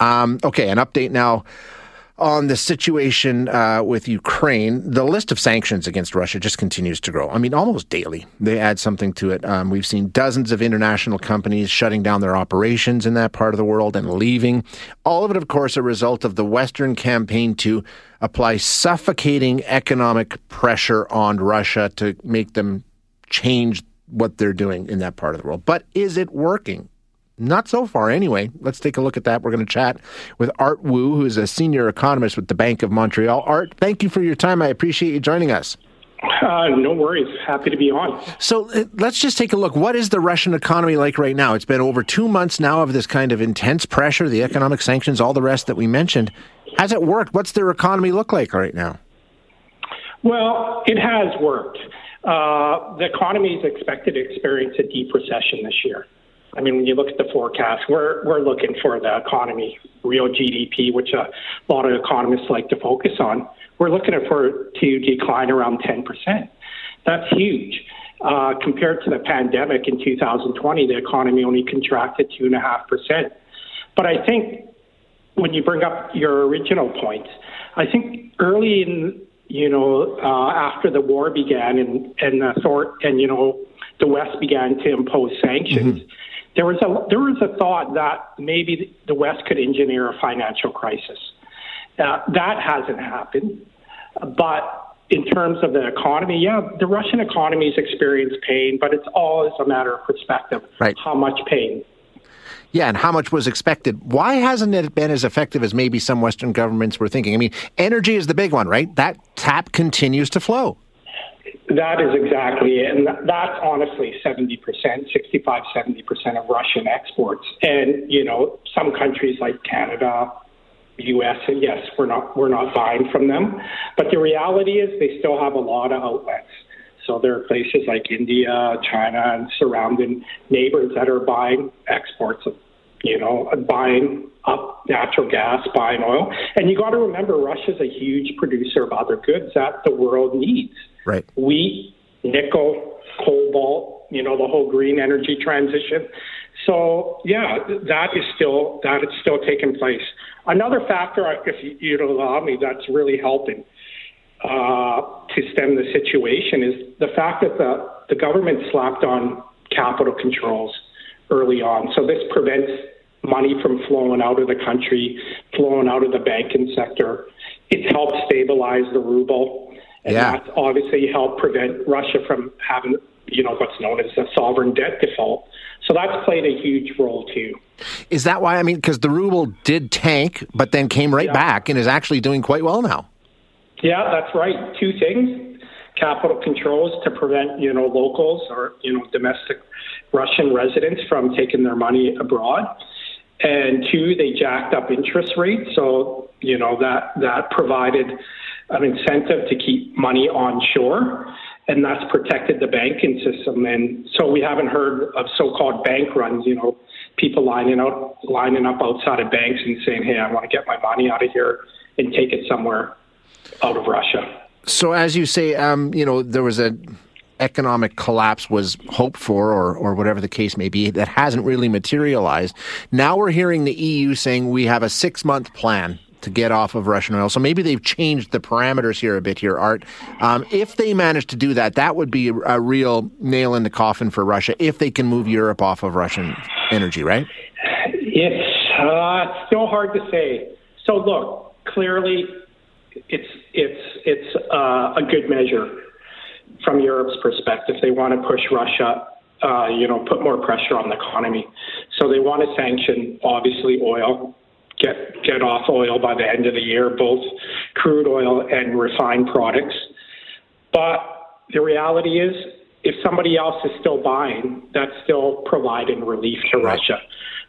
Um, okay, an update now on the situation uh, with Ukraine, the list of sanctions against Russia just continues to grow. I mean, almost daily they add something to it. Um, we've seen dozens of international companies shutting down their operations in that part of the world and leaving. All of it, of course, a result of the Western campaign to apply suffocating economic pressure on Russia to make them change what they're doing in that part of the world. But is it working? Not so far, anyway. Let's take a look at that. We're going to chat with Art Woo, who is a senior economist with the Bank of Montreal. Art, thank you for your time. I appreciate you joining us. Uh, no worries. Happy to be on. So uh, let's just take a look. What is the Russian economy like right now? It's been over two months now of this kind of intense pressure, the economic sanctions, all the rest that we mentioned. Has it worked? What's their economy look like right now? Well, it has worked. Uh, the economy is expected to experience a deep recession this year. I mean, when you look at the forecast, we're we're looking for the economy, real GDP, which a lot of economists like to focus on. We're looking for to decline around 10 percent. That's huge. Uh, compared to the pandemic in 2020, the economy only contracted two and a half percent. But I think when you bring up your original points, I think early in you know uh, after the war began and and the thought and you know the West began to impose sanctions. Mm-hmm there was a there was a thought that maybe the West could engineer a financial crisis. Uh, that hasn't happened, but in terms of the economy, yeah, the Russian economy's experienced pain, but it's always a matter of perspective. Right. How much pain? Yeah, and how much was expected? Why hasn't it been as effective as maybe some Western governments were thinking? I mean, energy is the big one, right? That tap continues to flow. That is exactly it. And that's honestly 70%, 65, 70% of Russian exports. And, you know, some countries like Canada, US, and yes, we're not, we're not buying from them. But the reality is they still have a lot of outlets. So there are places like India, China, and surrounding neighbors that are buying exports of, you know, buying up natural gas, buying oil. And you got to remember, Russia's a huge producer of other goods that the world needs. Right. Wheat, nickel, cobalt, you know, the whole green energy transition. So yeah, that is still that is still taking place. Another factor, if you'd allow me, that's really helping uh, to stem the situation is the fact that the the government slapped on capital controls early on. So this prevents money from flowing out of the country, flowing out of the banking sector. It's helped stabilize the ruble and yeah. that's obviously helped prevent Russia from having, you know, what's known as a sovereign debt default. So that's played a huge role too. Is that why? I mean, because the ruble did tank, but then came right yeah. back and is actually doing quite well now. Yeah, that's right. Two things: capital controls to prevent, you know, locals or you know domestic Russian residents from taking their money abroad, and two, they jacked up interest rates. So you know that that provided an incentive to keep money onshore, and that's protected the banking system. And so we haven't heard of so-called bank runs. You know, people lining out lining up outside of banks and saying, "Hey, I want to get my money out of here and take it somewhere out of Russia." So, as you say, um, you know, there was a economic collapse was hoped for, or, or whatever the case may be, that hasn't really materialized. Now we're hearing the EU saying we have a six month plan to get off of Russian oil. So maybe they've changed the parameters here a bit here, Art. Um, if they manage to do that, that would be a real nail in the coffin for Russia if they can move Europe off of Russian energy, right? It's uh, still hard to say. So look, clearly, it's it's it's uh, a good measure from Europe's perspective. They want to push Russia. Uh, you know, put more pressure on the economy. So they want to sanction, obviously, oil get get off oil by the end of the year, both crude oil and refined products. But the reality is, if somebody else is still buying, that's still providing relief to Russia.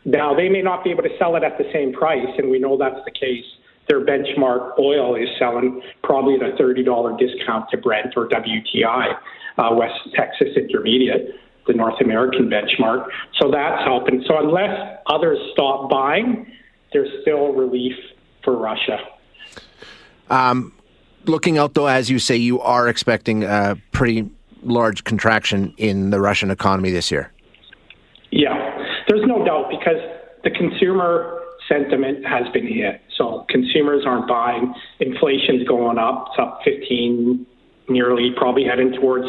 Now they may not be able to sell it at the same price, and we know that's the case. Their benchmark oil is selling probably at a thirty dollar discount to Brent or WTI, uh, West Texas Intermediate the North American benchmark. So that's helping. So unless others stop buying, there's still relief for Russia. Um, looking out, though, as you say, you are expecting a pretty large contraction in the Russian economy this year. Yeah, there's no doubt because the consumer sentiment has been hit. So consumers aren't buying. Inflation's going up. It's up 15, nearly probably heading towards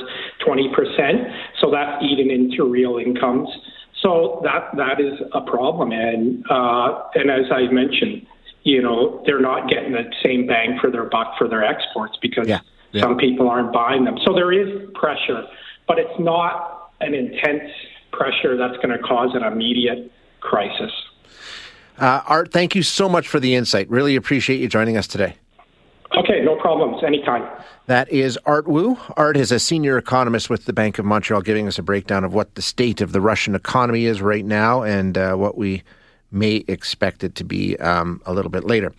20%. So that's eating into real incomes. So that that is a problem. And uh, and as I mentioned, you know, they're not getting the same bang for their buck for their exports because yeah, yeah. some people aren't buying them. So there is pressure, but it's not an intense pressure that's going to cause an immediate crisis. Uh, Art, thank you so much for the insight. Really appreciate you joining us today. Okay, no problems. Anytime. That is Art Woo. Art is a senior economist with the Bank of Montreal, giving us a breakdown of what the state of the Russian economy is right now and uh, what we may expect it to be um, a little bit later.